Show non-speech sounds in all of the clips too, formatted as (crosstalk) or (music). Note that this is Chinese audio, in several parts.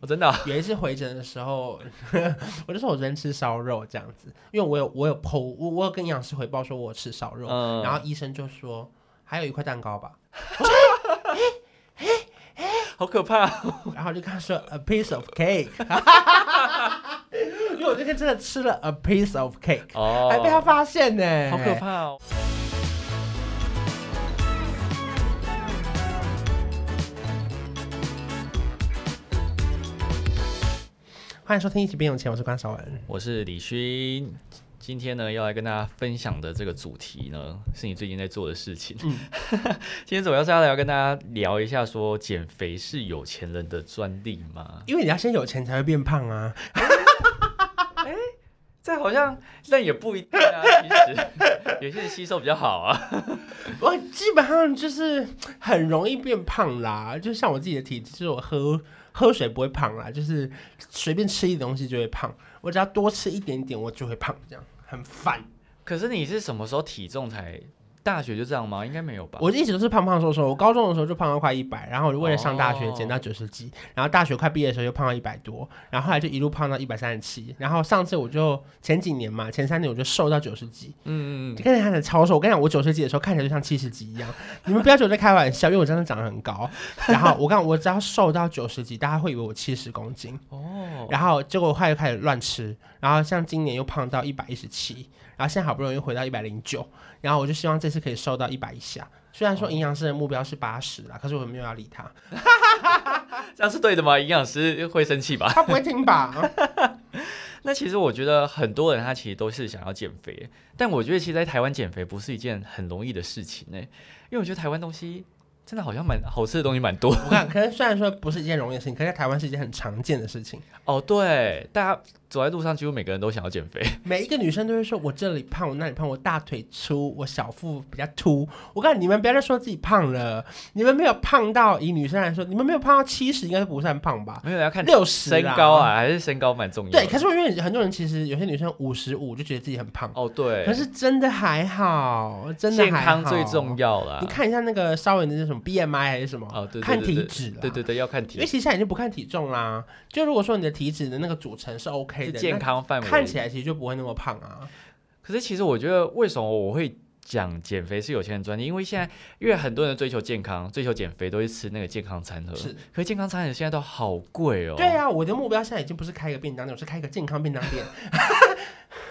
我真的啊、有一次回诊的时候，(laughs) 我就说我昨天吃烧肉这样子，因为我有我有剖我我有跟营养师回报说我吃烧肉，嗯然后医生就说还有一块蛋糕吧，(laughs) 好可怕哦、(laughs) 然后就跟他说 a piece of cake，因为我那天真的吃了 a piece of cake，、哦，还被他发现呢，好可。怕哦。欢迎收听一起变有钱，我是关少文。我是李勋，今天呢要来跟大家分享的这个主题呢，是你最近在做的事情。嗯 (laughs) 今天主要是要来跟大家聊一下，说减肥是有钱人的专利吗？因为你要先有钱才会变胖啊，(laughs) 这好像但也不一定啊。其实 (laughs) 有些人吸收比较好啊。我基本上就是很容易变胖啦。就像我自己的体质，就是我喝喝水不会胖啦，就是随便吃一点东西就会胖。我只要多吃一点点，我就会胖，这样很烦。可是你是什么时候体重才？大学就这样吗？应该没有吧？我一直都是胖胖瘦瘦，我高中的时候就胖到快一百，然后我就为了上大学哦减到九十几，然后大学快毕业的时候又胖到一百多，然后后来就一路胖到一百三十七，然后上次我就前几年嘛，前三年我就瘦到九十几，嗯嗯嗯看起来很超瘦。我跟你讲，我九十几的时候看起来就像七十几一样。你们不要觉得我在开玩笑，因为我真的长得很高。然后我刚我只要瘦到九十几，大家会以为我七十公斤。哦，然后结果后来又开始乱吃，然后像今年又胖到一百一十七，然后现在好不容易又回到一百零九，然后我就希望这次可以瘦到一百以下。虽然说营养师的目标是八十啦，可是我没有要理他，(laughs) 这样是对的吗？营养师会生气吧？他不会听吧？(laughs) 那其实我觉得很多人他其实都是想要减肥，但我觉得其实在台湾减肥不是一件很容易的事情呢，因为我觉得台湾东西真的好像蛮好吃的东西蛮多。我看，可是虽然说不是一件容易的事情，可是在台湾是一件很常见的事情。哦，对，大家走在路上几乎每个人都想要减肥。(laughs) 每一个女生都会说：“我这里胖，我那里胖，我大腿粗，我小腹比较凸。”我告诉你们，不要再说自己胖了，你们没有胖到，以女生来说，你们没有胖到七十，应该是不算胖吧？没有要看六十身高啊，。还是身高蛮重要。对，可是我因为很多人其实有些女生五十五就觉得自己很胖，哦，对，可是真的还好，真的健还好康最重。要了。你看一下那个稍微的那什么 BMI 还是什么，哦，对，对看对看体脂啦。对对对，要看体因为其实现在已经不看体重啦。就如果说你的体脂的那个组成是 OK 是的，健康范围。看起来其实就不会那么胖啊。可是其实我觉得，为什么我会讲减肥是有钱人专利？因为现在因为很多人追求健康、追求减肥，都是吃那个健康餐盒。是，可是健康餐盒现在都好贵哦。对。啊，我的目标现在已经不是开一个便当店，我是开一个健康便当店。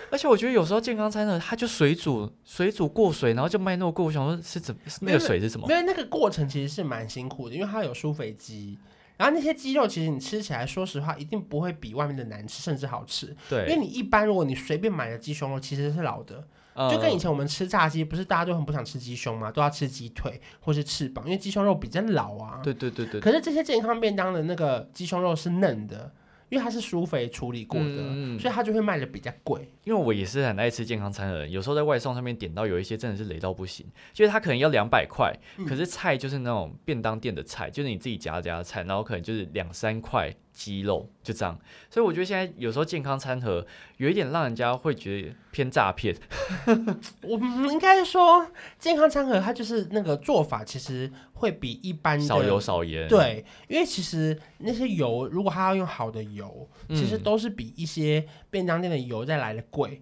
而且我觉得有时候健康餐呢它就水煮，水煮过水，然后就卖那么贵。我想说是怎是那个水是什么？因为那个过程其实是蛮辛苦的，因为它有疏肥鸡，然后那些鸡肉其实你吃起来，说实话一定不会比外面的难吃，甚至好吃。对因为，你一般如果你随便买的鸡胸肉其实是老的，嗯就跟以前我们吃炸鸡，不是大家都很不想吃鸡胸嘛？都要吃鸡腿或是翅膀，因为鸡胸肉比较老啊。对对对对，可是这些健康便当的那个鸡胸肉是嫩的，因为它是疏肥处理过的，所以它就会卖的比较贵。因为我也是很爱吃健康餐的人，有时候在外送上面点到有一些真的是雷到不行，就是他可能要两百块，嗯可是菜就是那种便当店的菜，就是你自己夹夹的菜，然后可能就是两三块鸡肉就这样，所以我觉得现在有时候健康餐盒有一点让人家会觉得偏诈骗，(laughs) 我们应该说，健康餐盒它就是那个做法，其实会比一般少油少盐，，对，因为其实那些油，如果它要用好的油，其实嗯。都是比一些便当店的油再来的贵，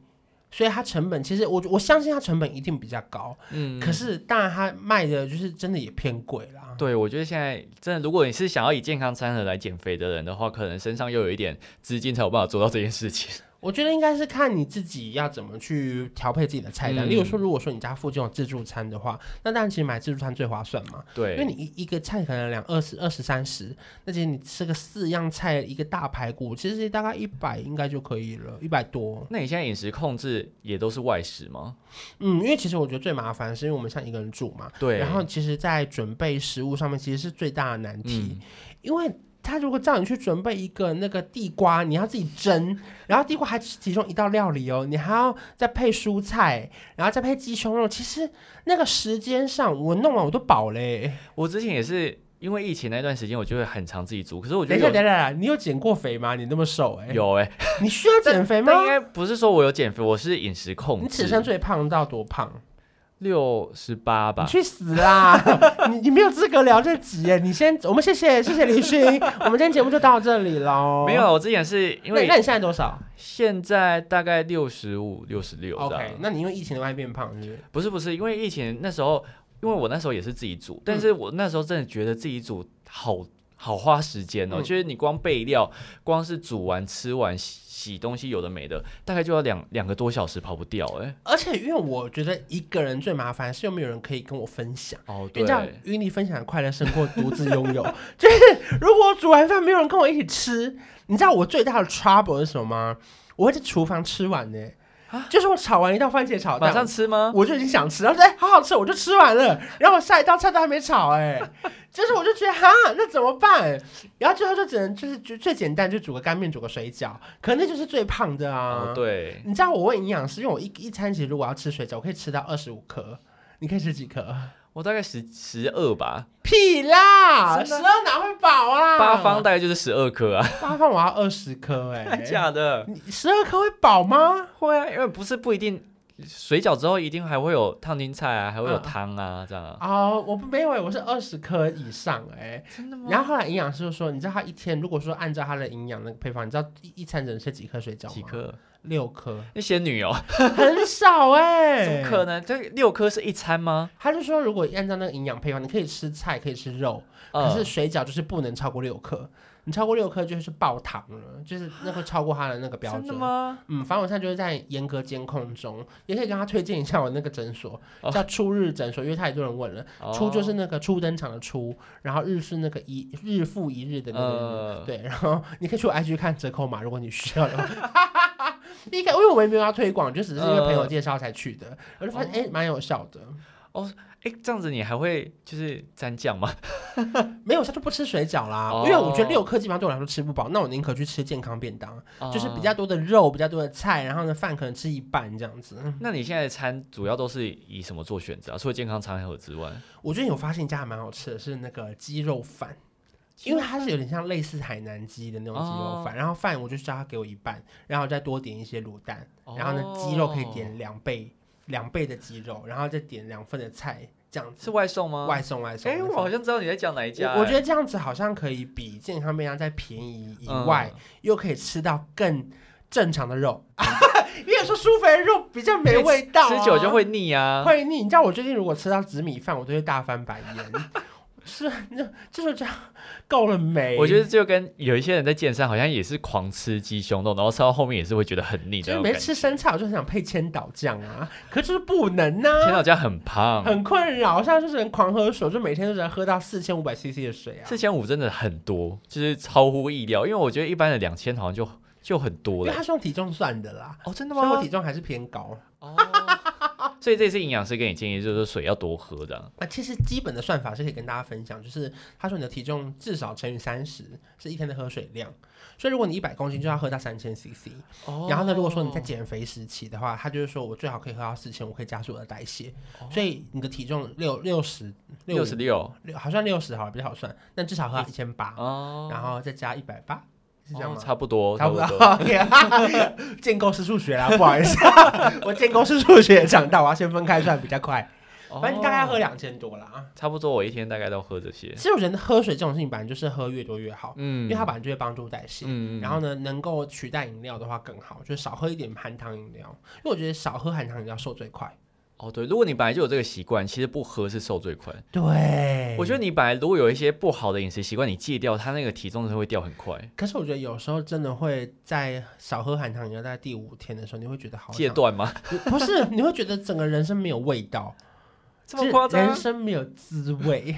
所以它成本其实我我相信它成本一定比较高，嗯可是当然它卖的就是真的也偏贵啦。对，我觉得现在真的，如果你是想要以健康餐盒来减肥的人的话，可能身上又有一点资金才有办法做到这件事情。我觉得应该是看你自己要怎么去调配自己的菜单。嗯例如说，如果说你家附近有自助餐的话，那当然其实买自助餐最划算嘛。对因为，你一一个菜可能两二十二十三十，那其实你吃个四样菜，一个大排骨，其实大概一百应该就可以了，一百多。那你现在饮食控制也都是外食吗？嗯，因为其实我觉得最麻烦的是因为我们像一个人住嘛，对，然后其实，在准备食物上面其实是最大的难题，嗯，因为。他如果叫你去准备一个那个地瓜，你要自己蒸，然后地瓜还只是其中一道料理哦，你还要再配蔬菜，然后再配鸡胸肉。其实那个时间上，我弄完我都饱嘞。我之前也是因为疫情那段时间，我就会很常自己煮。可是我觉等一下，等一下，你有减过肥吗？你那么瘦哎、有哎、你需要减肥吗但？应该不是说我有减肥，我是饮食控制。你此生最胖到多胖？六十八吧 (laughs) 你。去死啦！你你没有资格聊这集耶！你先，我们谢谢谢谢李勋，我们今天节目就到这里喽。没有，我之前是因为那那你现在多少现在大概六十五、六十六。？OK，那你因为疫情的关系变胖是不是？不是不是，因为疫情那时候，因为我那时候也是自己煮，但是我那时候真的觉得自己煮好好花时间哦，嗯就是你光备料，光是煮完吃完洗洗东西有的没的，大概就要两两个多小时跑不掉哎、而且因为我觉得一个人最麻烦是又没有人可以跟我分享。哦，对与你分享的快乐胜过独自拥有。(laughs) 就是如果我煮完饭没有人跟我一起吃，你知道我最大的 trouble 是什么吗？我会在厨房吃完呢、就是我炒完一道番茄炒马上，吃吗？我就已经想吃，然后说哎、好好吃，我就吃完了。然后我下一道菜都还没炒、哎，就是我就觉得哈，那怎么办？然后最后就只能就是就最简单，就煮个干面，煮个水饺，可能那就是最胖的啊。哦，对，你知道我问营养师，因为我一一餐其实如果要吃水饺，我可以吃到二十五颗，你可以吃几颗？我大概十十二吧，屁啦，十真的二哪会饱啊？八方大概就是十二颗啊，八方我要二十颗哎，(laughs) 假的？你十二颗会饱吗？会啊，因为不是不一定。水饺之后一定还会有烫青菜啊，还会有嗯汤啊，这样啊。哦，我不没有，我是二十颗以上哎。真的吗然后后来营养师就说，你知道他一天如果说按照他的营养那个配方，你知道一一餐只能吃几颗水饺吗？几？颗？六颗，那仙女哦，很少哎。怎么可能？这六颗是一餐吗？他就说，如果按照那个营养配方，你可以吃菜，可以吃肉，可嗯是水饺就是不能超过六颗。你超过六颗就是爆糖了，就是那个超过他的那个标真的准。吗？嗯，反正我现在就是在严格监控中，也可以跟他推荐一下我那个诊所，哦叫初日诊所，因为太多人问了。初就是那个初登场的初，然后日是那个一日复一日的那个日，呃，对，然后你可以去我 IG 看折扣码，如果你需要的话。(laughs) 一开，因为我也没有要推广，就只是因为朋友介绍才去的，我就发现哎，蛮、有效的。哎，这样子你还会就是蘸酱吗？(laughs) 没有，他就不吃水饺啦，哦因为我觉得六克基本上对我来说吃不饱，那我宁可去吃健康便当，就是比较哦。多的肉，比较多的菜，然后呢饭可能吃一半这样子。那你现在的餐主要都是以什么做选择啊？除了健康餐盒之外，我最近有发现一家还蛮好吃的，是那个鸡肉饭。因为它是有点像类似海南鸡的那种鸡肉饭，然后饭我就叫他给我一半，然后再多点一些卤蛋，然后呢鸡肉可以点两倍两倍的鸡肉，然后再点两份的菜，这样子是外送吗？外送外送。哎，我好像知道你在讲哪一家。得我我觉得这样子好像可以比健康便当再便宜以外，嗯又可以吃到更正常的肉。(laughs) 你也说苏肥的肉比较没味道、啊，吃久就会腻啊。会腻。你知道我最近如果吃到紫米饭，我都会大翻白眼。是，(laughs) 那就是这样，够了没？我觉得就跟有一些人在健身，好像也是狂吃鸡胸肉，然后吃到后面也是会觉得很腻的就是没。吃生菜，我就很想配千岛酱啊，可就是不能呐、天哪，这样很胖，很困扰。现在就是人狂喝水，就每天都在喝到四千五百 CC 的水啊。四千五真的很多，就是超乎意料。因为我觉得一般的两千好像就就很多了。为它是用体重算的啦，哦，真的所以我吗体？重还是偏高。哦，(laughs) 所以这次营养师给你建议，就是水要多喝的。啊其实基本的算法是可以跟大家分享，就是他说你的体重至少乘以三十是一天的喝水量，所以如果你一百公斤就要喝到三千 CC。哦然后呢，如果说你在减肥时期的话，他就是说我最好可以喝到四千，我可以加速我的代谢。所以你的体重六六十六十六六好像六十好了比较好算，那至少喝到一千八，哦，然后再加一百八，是这样吗？哦差不多，差不多 (laughs) (laughs) 建构式数学啦，不好意思，(laughs) 我建构式数学长大，我要先分开算比较快。反正大概要喝哦两千多啦。差不多，我一天大概都喝这些其。实我觉得喝水这种事情本来就是喝越多越好，嗯，因为它本来就会帮助代谢。嗯，然后呢，能够取代饮料的话更好，就是少喝一点含糖饮料，因为我觉得少喝含糖饮料瘦最快。哦，对，如果你本来就有这个习惯，其实不喝是瘦最快。对我觉得你本来如果有一些不好的饮食习惯，你戒掉，它那个体重真的会掉很快。可是我觉得有时候真的会在少喝含糖饮料，在第五天的时候，你会觉得好，戒断吗？(laughs) 不是，你会觉得整个人生没有味道，这么夸张人？生没有滋味。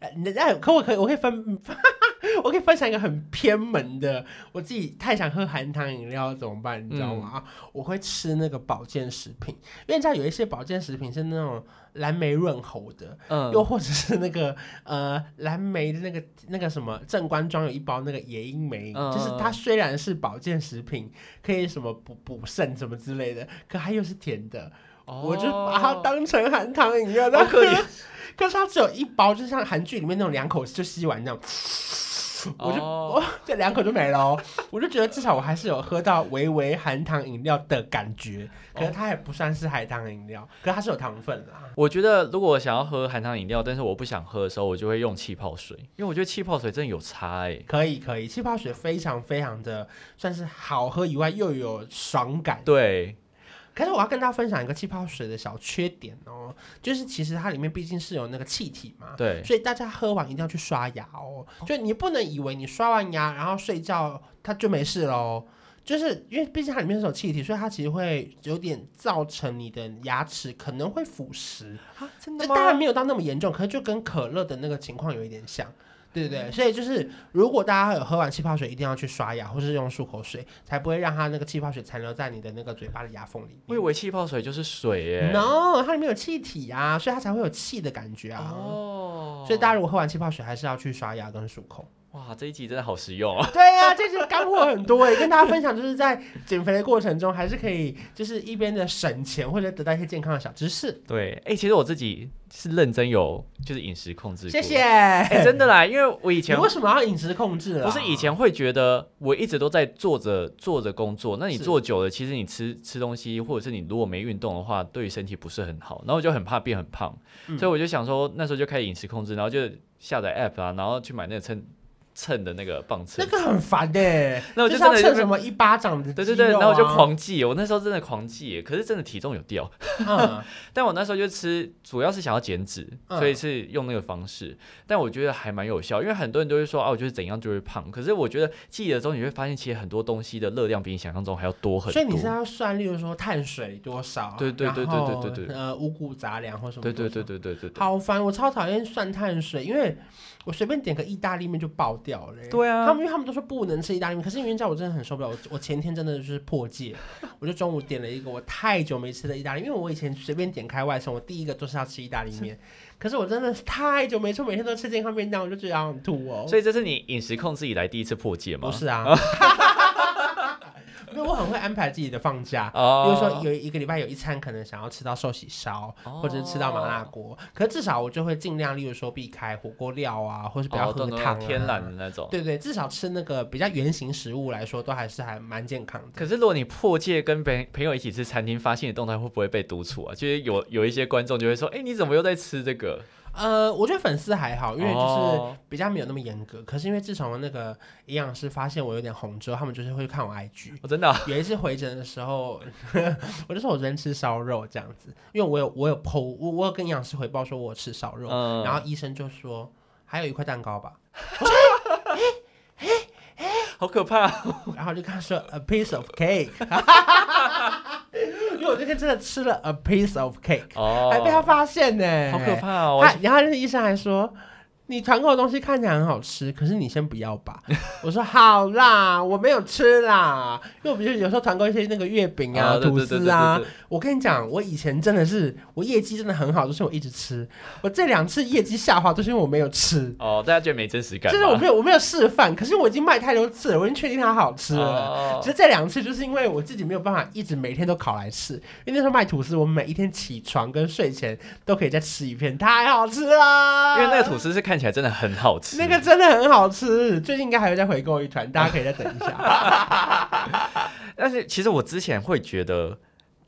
呃那那可我可以，我可以分，(laughs) 我可以分享一个很偏门的，我自己太想喝含糖饮料怎么办？你知道吗？嗯我会吃那个保健食品，因为你知道有一些保健食品是那种蓝莓润喉的，嗯，又或者是那个呃蓝莓的那个那个什么正官庄有一包那个野樱梅，嗯就是它虽然是保健食品，可以什么补补肾什么之类的，可它又是甜的，我就把它当成含糖饮料，哦好可怜。(laughs) 可是它只有一包，就像韩剧里面那种两口就吸完那样，我就 (laughs) 哦这两口就没了哦。我就觉得至少我还是有喝到微微含糖饮料的感觉，可是它也不算是含糖饮料，可是它是有糖分啦。我觉得如果我想要喝含糖饮料，但是我不想喝的时候，我就会用气泡水，因为我觉得气泡水真的有差哎、可以可以，气泡水非常非常的算是好喝以外又有爽感。对，可是我要跟大家分享一个气泡水的小缺点哦，就是其实它里面毕竟是有那个气体嘛，对，所以大家喝完一定要去刷牙哦。就你不能以为你刷完牙然后睡觉它就没事喽。就是因为毕竟它里面是有气体，所以它其实会有点造成你的牙齿可能会腐蚀。啊，真这当然没有到那么严重，可是就跟可乐的那个情况有一点像。对对对，所以就是如果大家有喝完气泡水，一定要去刷牙，或是用漱口水，才不会让它那个气泡水残留在你的那个嘴巴的牙缝里面。我以为气泡水就是水耶、No，它里面有气体啊，所以它才会有气的感觉啊。哦，所以大家如果喝完气泡水，还是要去刷牙跟漱口。哇，这一集真的好实用啊！对呀、这些干货很多诶，跟大家分享，就是在减肥的过程中，还是可以就是一边的省钱，或者得到一些健康的小知识。对，哎、其实我自己是认真有就是饮食控制过，谢谢。哎、(laughs) 真的啦，因为我以前为什么要饮食控制啊？不是以前会觉得我一直都在做着做着工作，那你是做久了，其实你吃吃东西，或者是你如果没运动的话，对于身体不是很好，然后我就很怕变很胖，嗯所以我就想说那时候就开始饮食控制，然后就下载 app 啊，然后去买那个称称的那个磅秤那，个很烦的、那我就称什么一巴掌的、对对对，然后我就，狂记，我那时候真的狂记，可是真的体重有掉，嗯，(laughs) 但我那时候就吃，主要是想要减脂，嗯所以是用那个方式。但我觉得还蛮有效，因为很多人都会说啊，我就是怎样就会胖。可是我觉得记了之后，你会发现其实很多东西的热量比你想象中还要多很多。所以你是要算，例如说碳水多少，对对对对对对对呃，五谷杂粮或什么，对对对，对对对对。好烦，我超讨厌算碳水，因为我随便点个意大利面就爆掉了、对啊他们因为他们都说不能吃意大利面，可是因为你知道我真的很受不了，我我前天真的就是破戒，我就中午点了一个我太久没吃的意大利面，因为我以前随便点开外送，我第一个都是要吃意大利面，可是我真的是太久没吃，每天都吃健康便当，我就觉得好想吐哦。所以这是你饮食控制以来第一次破戒吗？不是啊 (laughs) (laughs) 因为我很会安排自己的放假。比哦，如说有一个礼拜有一餐可能想要吃到寿喜烧，或者是吃到麻辣锅，可是至少我就会尽量，例如说避开火锅料啊，或是不要喝汤、啊天然的那种。对对，至少吃那个比较圆形食物来说，都还是还蛮健康的。可是如果你破戒跟朋朋友一起吃餐厅，发现你的动态会不会被督促啊？就是有有一些观众就会说，哎、你怎么又在吃这个？呃，我觉得粉丝还好，因为就是哦。比较没有那么严格。可是因为自从那个营养师发现我有点红之后，他们就是会看我 IG。我、真的啊、有一次回诊的时候，(laughs) 我就说我昨天吃烧肉这样子，因为我有我有 PO，我我有跟营养师回报说我吃烧肉，嗯，然后医生就说还有一块蛋糕吧，好可怕、(laughs) 然后就跟他说 a piece of cake，(laughs) 因为我那天真的吃了 a piece of cake，、哦，还被他发现呢，好可怕哦！他然后那个医生还说。你团购的东西看起来很好吃，可是你先不要吧。(laughs) 我说好啦，我没有吃啦，因为我不是有时候团购一些那个月饼啊、吐司啊我跟你讲，我以前真的是我业绩真的很好，就是我一直吃。我这两次业绩下滑都是因为我没有吃，哦，大家觉得没真实感，就是我没有我没有示范，可是我已经卖太多次了，我已经确定它好吃了。哦只是这两次就是因为我自己没有办法一直每天都烤来吃，因为那时候卖吐司，我每一天起床跟睡前都可以再吃一片，太好吃了。因为那个吐司是看起来真的很好吃，那个真的很好吃，最近应该还会再回购一团，大家可以再等一下。(laughs) 但是其实我之前会觉得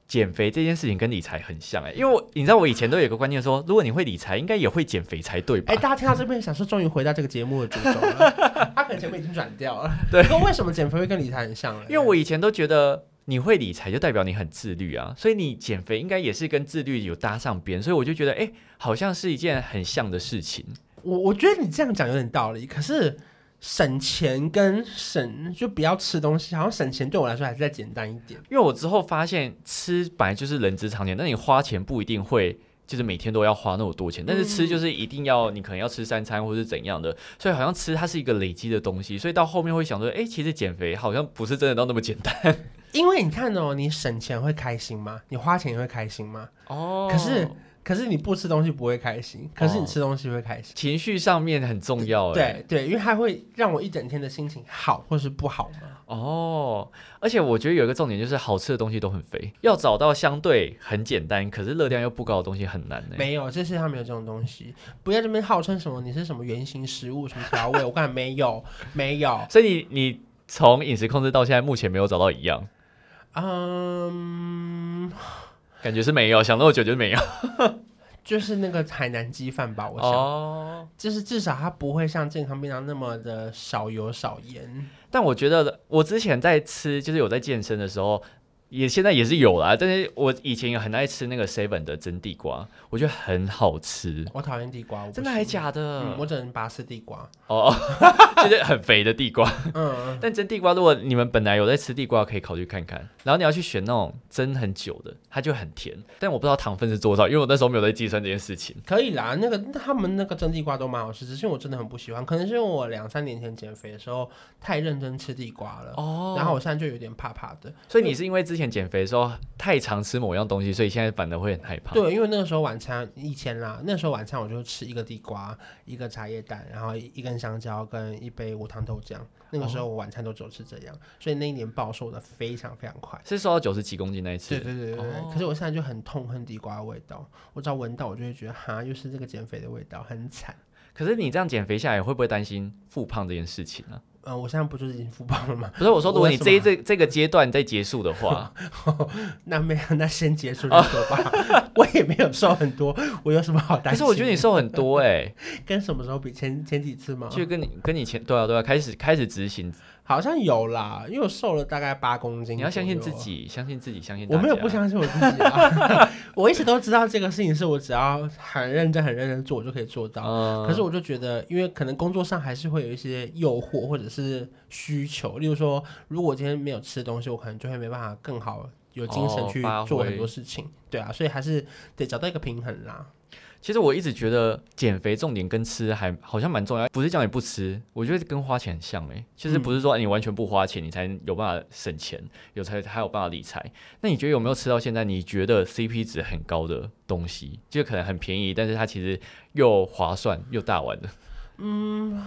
减肥这件事情跟理财很像哎、因为我你知道我以前都有一个观念说，如果你会理财，应该也会减肥才对吧？哎、大家听到这边想说，终于回到这个节目的主轴了，(laughs) 他可能前面已经转掉了。对可为什么减肥会跟理财很像呢？因为我以前都觉得你会理财就代表你很自律啊，所以你减肥应该也是跟自律有搭上边，所以我就觉得哎、好像是一件很像的事情。我我觉得你这样讲有点道理，可是省钱跟省就不要吃东西，好像省钱对我来说还是再简单一点。因为我之后发现吃本来就是人之常情，那你花钱不一定会。就是每天都要花那么多钱，但是吃就是一定要，你可能要吃三餐或是怎样的，所以好像吃它是一个累积的东西，所以到后面会想说，哎、其实减肥好像不是真的到那么简单因为你看哦，你省钱会开心吗？你花钱也会开心吗？哦可是可是你不吃东西不会开心，可是你吃东西会开心。情绪上面很重要，哎，对对，因为它会让我一整天的心情好或是不好嘛。哦，而且我觉得有一个重点就是好吃的东西都很肥，要找到相对很简单，可是热量又不高的东西很难呢。没有，这世界上没有这种东西。不要这边号称什么你是什么原型食物、什么调味，我告诉你没有，(laughs) 没有。所以你你从饮食控制到现在，目前没有找到一样，嗯，感觉是没有，想那么久就是没有。就是那个海南鸡饭吧，我想，哦，就是至少它不会像健康便当那么的少油少盐。但我觉得我之前在吃，就是有在健身的时候。也现在也是有啦，但是我以前也很爱吃那个 seven 的蒸地瓜，我觉得很好吃。我讨厌地瓜，我真的还行假的？嗯，我只能拔丝地瓜。哦，(laughs) 就是很肥的地瓜。嗯，但蒸地瓜，如果你们本来有在吃地瓜，可以考虑看看。然后你要去选那种蒸很久的，它就很甜。但我不知道糖分是多少，因为我那时候没有在计算这件事情。可以啦，那个他们那个蒸地瓜都蛮好吃，只是我真的很不喜欢，可能是因为我两三年前减肥的时候太认真吃地瓜了，哦然后我现在就有点怕怕的。所以你是因为之前减肥的时候太常吃某样东西，所以现在反而会很害怕。对，因为那个时候晚餐以前啦，那时候晚餐我就吃一个地瓜，一个茶叶蛋，然后一一根香蕉跟一杯无糖豆浆。那个时候我晚餐都只有吃这样，所以那一年暴瘦的非常非常快。是瘦到九十几公斤那一次。对对对对对，哦可是我现在就很痛恨地瓜的味道，我只要闻到我就会觉得哈，又是这个减肥的味道，很惨。可是你这样减肥下来，会不会担心复胖这件事情呢、呃，我现在不就是已经复胖了吗？不是我说，如果你这一这这个阶段再结束的话，(laughs) 那没有，那先结束再说吧。(laughs) (laughs) 我也没有瘦很多，我有什么好担心？可是我觉得你瘦很多哎、(laughs) 跟什么时候比？前前几次吗？就跟你跟你前对啊对啊，开始开始执行，好像有啦，因为我瘦了大概八公斤。你要相信自。己，相信自己，相信大家我没有不相信我自己啊，(laughs) (laughs) 我一直都知道这个事情是我只要很认真、很认真做，我就可以做到。嗯可是我就觉得，因为可能工作上还是会有一些诱惑或者是需求，例如说，如果我今天没有吃东西，我可能就会没办法更好有精神去做很多事情。对啊，所以还是得找到一个平衡啦。其实我一直觉得减肥重点跟吃还好像蛮重要，不是叫你不吃，我觉得跟花钱很像哎、其实不是说你完全不花钱，你才有办法省钱，有才还有办法理财。那你觉得有没有吃到现在你觉得 CP 值很高的东西？就可能很便宜，但是它其实又划算又大碗的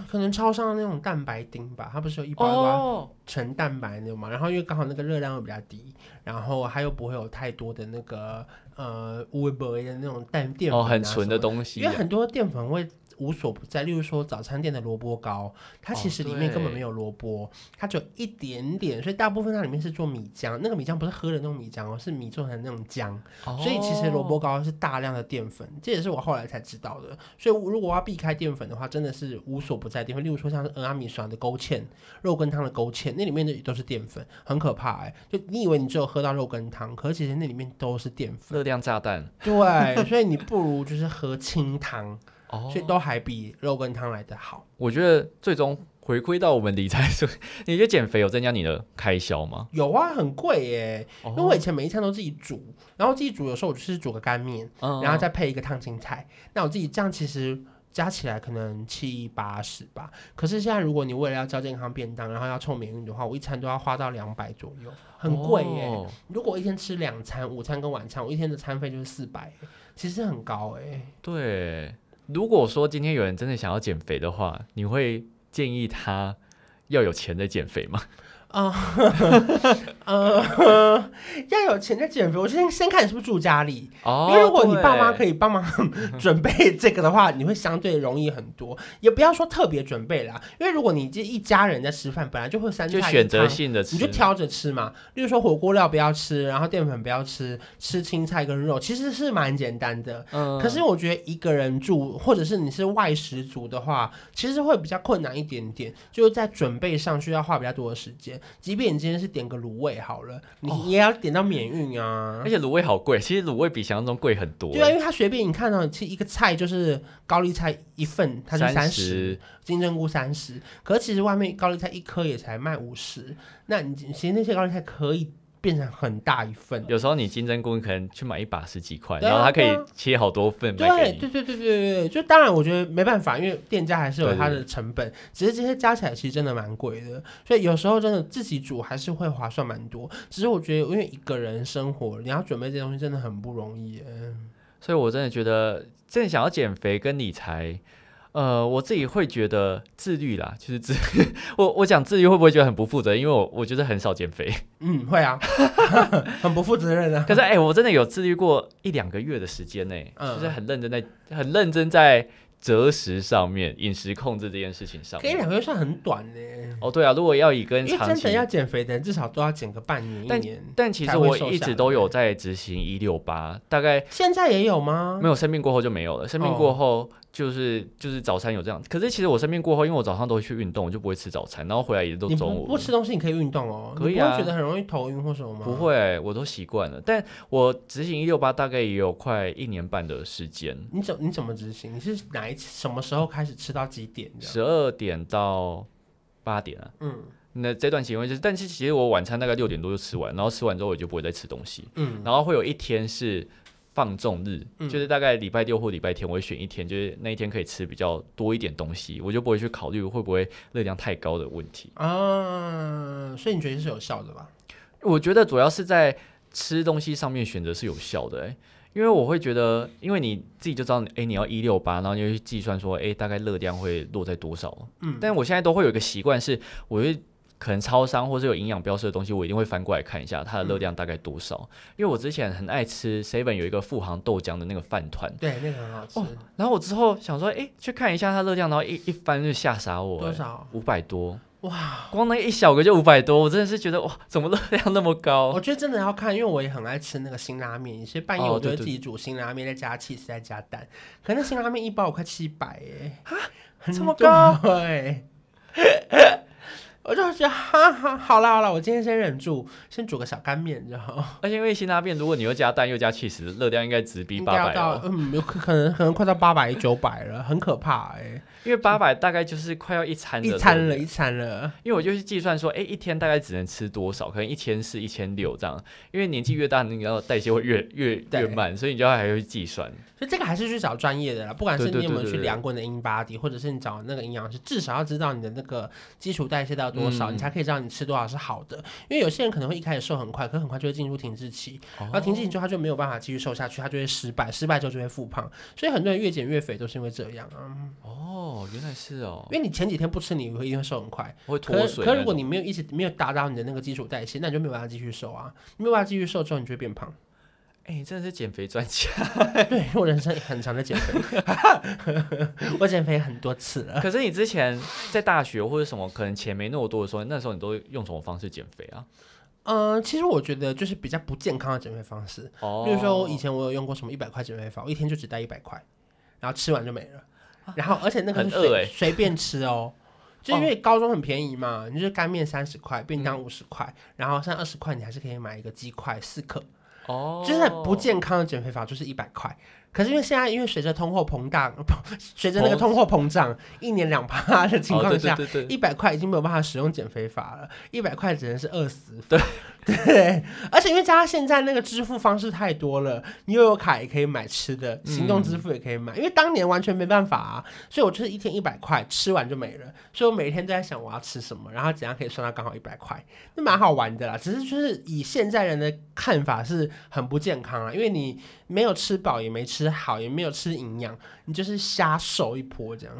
可能超商的那种蛋白丁吧，它不是有一包一包哦，纯蛋白那种嘛，然后因为刚好那个热量又比较低，然后它又不会有太多的那个呃微博的那种蛋淀粉、啊、哦，很纯的。东西因为很多淀粉会无所不在，例如说早餐店的萝卜糕，它其实里面根本没有萝卜，它只有一点点，所以大部分它里面是做米浆，那个米浆不是喝的那种米浆哦，是米做成那种浆，所以其实萝卜糕是大量的淀粉，这也是我后来才知道的。所以如果我要避开淀粉的话，真的是无所不在的淀粉，例如说像是阿米酸的勾芡、肉羹汤的勾芡，那里面的都是淀粉，很可怕哎、就你以为你只有喝到肉羹汤，可是其实那里面都是淀粉。热量炸弹对，所以你不如就是喝清汤。哦所以都还比肉羹汤来的好。我觉得最终回归到我们理财说，你觉得减肥有增加你的开销吗？有啊，很贵耶，哦因为我以前每一餐都自己煮，然后自己煮有时候我就是煮个干面，嗯然后再配一个烫青菜，那我自己这样其实。加起来可能七八十吧，可是现在如果你为了要交健康便当，然后要凑免运的话，我一餐都要花到两百左右，很贵耶。哦如果我一天吃两餐，午餐跟晚餐，我一天的餐费就是四百，其实很高哎。对，如果说今天有人真的想要减肥的话，你会建议他要有钱再减肥吗？呃，要有钱再减肥，我先先看你是不是住家里，哦因为如果你爸妈可以，帮忙 (laughs) 准备这个的话，你会相对容易很多。也不要说特别准备啦，因为如果你这一家人在吃饭，本来就会三菜一就选择汤性的吃，你就挑着吃嘛。例如说火锅料不要吃，然后淀粉不要吃，吃青菜跟肉，其实是蛮简单的。嗯可是我觉得一个人住，或者是你是外食族的话，其实会比较困难一点点，就是在准备上需要花比较多的时间。即便你今天是点个卤味好了，你哦也要点到免运啊而。且卤味好贵，其实卤味比想象中贵很多。对啊，因为它随便你看到，其实一个菜就是高丽菜一份，它是三十，十，金针菇三十，可是其实外面高丽菜一颗也才卖五十，那你其实那些高丽菜可以变成很大一份。有时候你金针菇可能去买一把十几块，啊然后它可以切好多份对卖给你。对对对对对对，就当然我觉得没办法，因为店家还是有它的成本，只是这些加起来其实真的蛮贵的，所以有时候真的自己煮还是会划算蛮多。只是我觉得因为一个人生活，你要准备这些东西真的很不容易耶。所以我真的觉得，真的想要减肥跟理财，呃，我自己会觉得自律啦，就是自 (laughs) 我我讲自律会不会觉得很不负责？因为我我觉得很少减肥，嗯，会啊，(laughs) 很不负责任啊。可是哎、我真的有自律过一两个月的时间呢、嗯就是很认真在很认真在择食上面，饮食控制这件事情上面。可以两个月算很短呢，哦，对啊，如果要以跟长期真的要减肥的人至少都要减个半年一年。但其实我一直都有在执行一六八，大概现在也有吗？没有生病过后就没有了。生病哦过后就是、就是早餐有这样，可是其实我生病过后，因为我早上都会去运动，我就不会吃早餐，然后回来也都中午不吃东西，你可以运动哦。可以啊你不会觉得很容易头晕或什么吗？不。会，我都习惯了。但我执行一六八大概也有快一年半的时间，你怎你怎么执行？你是哪一次什么时候开始吃到几点？十二点到八点啊。嗯那这段行为就是，但是其实我晚餐大概六点多就吃完，然后吃完之后我就不会再吃东西，嗯然后会有一天是放纵日，嗯就是大概礼拜六或礼拜天，我会选一天，就是那一天可以吃比较多一点东西，我就不会去考虑会不会热量太高的问题。啊，所以你觉得是有效的吧？我觉得主要是在吃东西上面选择是有效的、欸，因为我会觉得，因为你自己就知道，哎、你要一六八，然后你就去计算说，哎、大概热量会落在多少。嗯但我现在都会有一个习惯是，我会可能超商或者有营养标示的东西，我一定会翻过来看一下它的热量大概多少。因为我之前很爱吃 Seven 有一个富航豆浆的那个饭团，对，那个很好吃。哦然后我之后想说，哎、去看一下它热量，然后一一翻就吓傻我、多少？五百多，哇！光那一小个就五百多，我真的是觉得哇，怎么热量那么高？我觉得真的要看，因为我也很爱吃那个辛拉面，有些半夜哦我就会自己煮辛拉面，再加 cheese，再加蛋。可那辛拉面一包我快七百耶，啊这么高对，(laughs) 我就觉得哈哈，好啦好啦，我今天先忍住，先煮个小干面就好。(laughs) 而且因为辛拉面，如果你又加蛋又加 cheese，热量应该直逼八百哦。到嗯，有可可能可能快到八百九百了，很可怕哎，因为八百大概就是快要一餐了一餐了，一餐了。因为我就去计算说，哎、一天大概只能吃多少，可能一千四、一千六这样。因为年纪越大，你要代谢会越 (laughs) 越越慢，所以你就要还会计算。所以这个还是去找专业的啦，不管是你有没有去量过你的 in body，或者是你找那个营养师，至少要知道你的那个基础代谢到多少，嗯你才可以知道你吃多少是好的。因为有些人可能会一开始瘦很快，可很快就会进入停滞期，然后停滞期之后他就没有办法继续瘦下去，他就会失败，失败之后就会复胖。所以很多人越减越肥都是因为这样啊，哦，原来是哦，因为你前几天不吃，你会一定会瘦很快。会可脱水。可如果你没有一直没有达到你的那个基础代谢，那你就没有办法继续瘦啊，没有办法继续瘦之后，你就会变胖。哎、真的是减肥专家。(laughs) 对，我人生很长的减肥，(laughs) 我减肥很多次了。可是你之前在大学或者什么，可能钱没那么多的时候，那时候你都用什么方式减肥啊？嗯、其实我觉得就是比较不健康的减肥方式，哦，比如说我以前我有用过什么一百块减肥法，我一天就只带一百块，然后吃完就没了，然后而且那个是很饿欸随随便吃哦。(laughs) 就因为高中很便宜嘛，你就是干面三十块，便当五十块，然后剩二十块，你还是可以买一个鸡块四克，哦，就是不健康的减肥法，就是一百块。可是因为现在因为随着通货膨胀，(laughs) 随着那个通货膨胀，一年两趴的情哦况下，一百块已经没有办法使用减肥法了，一百块只能是饿死对。(laughs) 对而且因为加上现在那个支付方式太多了，你又有卡也可以买吃的，行动支付也可以买。因为当年完全没办法啊，所以我就是一天一百块，吃完就没了。所以我每一天都在想我要吃什么，然后怎样可以算到刚好一百块，那蛮好玩的啦。只是就是以现在人的看法是很不健康啊，因为你没有吃饱，也没吃吃好，也没有吃营养，你就是瞎瘦一波这样。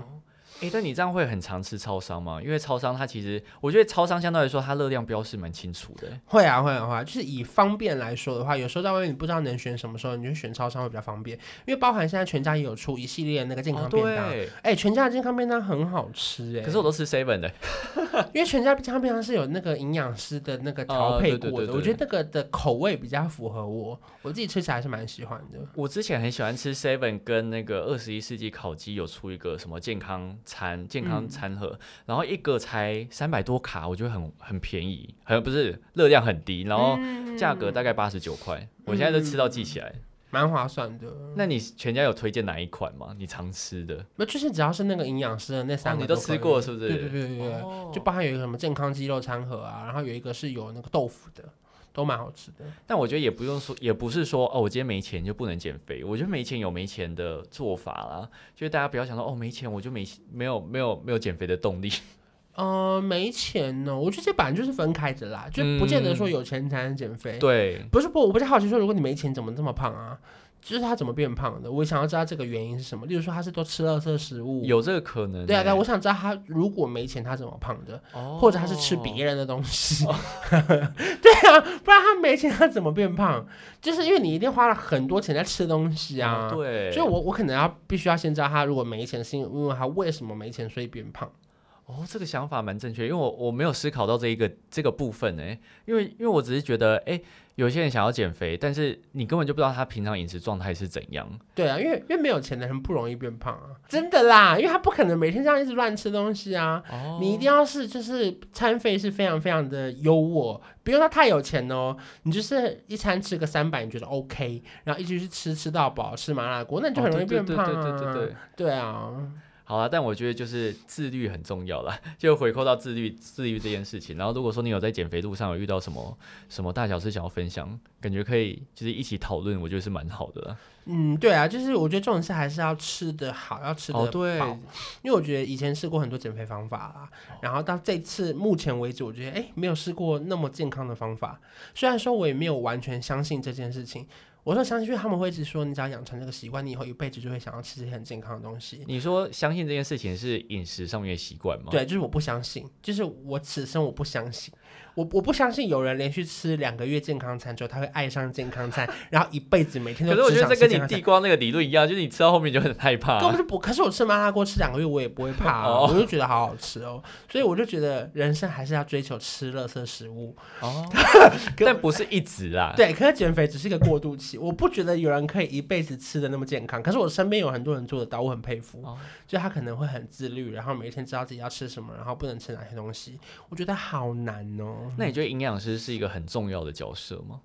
哎、但你这样会很常吃超商吗？因为超商它其实，我觉得超商相对来说它热量标示蛮清楚的、会啊，会啊，会啊，就是以方便来说的话，有时候在外面你不知道能选什么时候，你就选超商会比较方便，因为包含现在全家也有出一系列那个健康哦，便当，对。哎、全家的健康便当很好吃哎、可是我都吃 seven 的，(laughs) 因为全家健康便当是有那个营养师的那个调配过的，哦对对对对我觉得那个的口味比较符合我，我自己吃起来还是蛮喜欢的。我之前很喜欢吃 Seven 跟那个二十一世纪烤鸡有出一个什么健康餐、健康餐盒，然后一个才三百多卡，我觉得很很便宜，很不是热量很低，然后价格大概八十九块，我现在都吃到记起来。蛮划算的，那你全家有推荐哪一款吗？你常吃的？那就是只要是那个营养师的那三个、哦你都吃过是不是对对对对对，哦就包含有一个什么健康鸡肉餐盒啊，然后有一个是有那个豆腐的，都蛮好吃的。但我觉得也不用说，也不是说哦，我今天没钱就不能减肥。我觉得没钱有没钱的做法啦，就是大家不要想说哦，没钱我就没没有没有没有减肥的动力。呃，没钱呢，我觉得这本来就是分开的啦，就不见得说有钱才能减肥。，对，不是不，我不是好奇说，如果你没钱怎么这么胖啊？就是他怎么变胖的，我想要知道这个原因是什么。例如说他是多吃垃圾食物，有这个可能欸。对啊，对啊，我想知道他如果没钱他怎么胖的，哦或者他是吃别人的东西。(laughs) 对啊，不然他没钱他怎么变胖？就是因为你一定花了很多钱在吃东西啊。哦对，所以我我可能要必须要先知道他如果没钱是因为他为什么没钱所以变胖。哦，这个想法蛮正确，因为我我没有思考到这一个这个部分呢，因为因为我只是觉得，哎，有些人想要减肥，但是你根本就不知道他平常饮食状态是怎样。对啊，因为因为没有钱的人不容易变胖啊，真的啦，因为他不可能每天这样一直乱吃东西啊。哦，你一定要是就是餐费是非常非常的优渥，不用他太有钱哦，你就是一餐吃个三百，你觉得 OK，然后一直去吃吃到饱，吃麻辣锅，那你就很容易变胖啊。哦对对对对对对。对啊，好啊，但我觉得就是自律很重要啦，(laughs) 就回扣到自律自律这件事情。然后如果说你有在减肥路上有遇到什么什么大小事想要分享，感觉可以就是一起讨论，我觉得是蛮好的啦。嗯，对啊，就是我觉得这种事还是要吃的好，要吃得哦，饱。对，因为我觉得以前试过很多减肥方法啦，然后到这次目前为止，我觉得哎没有试过那么健康的方法。虽然说我也没有完全相信这件事情，我说相信，他们会一直说，你只要养成这个习惯，你以后一辈子就会想要吃这些很健康的东西。你说相信这件事情是饮食上面的习惯吗？，对，就是我不相信，就是我此生我不相信，我我不相信有人连续吃两个月健康餐之后，他会爱上健康餐，然后一辈子每天都可是我觉得这跟你地瓜那个理论一样，就是你吃到后面就很害怕、根本就不，可是我吃麻辣锅吃两个月我也不会怕、啊，哦我就觉得好好吃哦，所以我就觉得人生还是要追求吃垃圾食物。哦，但不是一直啦。对，可是减肥只是一个过渡期，我不觉得有人可以一辈子吃的那么健康。可是我身边有很多人做得到，我很佩服。哦就他可能会很自律，然后每一天知道自己要吃什么，然后不能吃哪些东西，我觉得好难哦。那你觉得营养师是一个很重要的角色吗？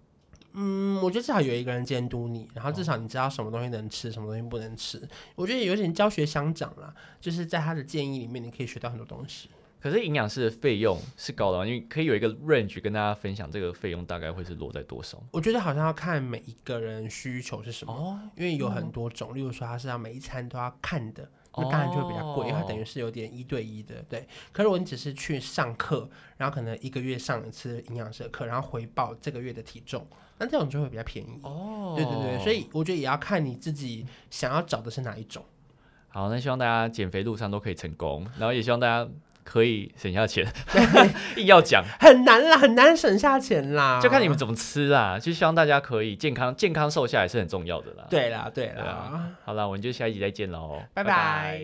嗯，我觉得至少有一个人监督你，然后至少你知道什么东西能吃，什么东西不能吃。我觉得有点教学相长啦，就是在他的建议里面，你可以学到很多东西。可是营养师的费用是高的吗？因为可以有一个 range 跟大家分享，这个费用大概会是落在多少？我觉得好像要看每一个人需求是什么，哦，因为有很多种，例如说他是要每一餐都要看的，那当然就会比较贵，因为它等于是有点一对一的，对。可如果你只是去上课，然后可能一个月上一次营养师的课，然后回报这个月的体重，那这种就会比较便宜。哦对对对，所以我觉得也要看你自己想要找的是哪一种。好，那希望大家减肥路上都可以成功，然后也希望大家可以省下钱，(laughs) (laughs) 硬要讲，很难啦，很难省下钱啦，就看你们。怎么吃啦。就希望大家可以健康健康瘦下来是很重要的啦。对啦，对对啦，啊，好啦，我们就下一集再见喽，拜拜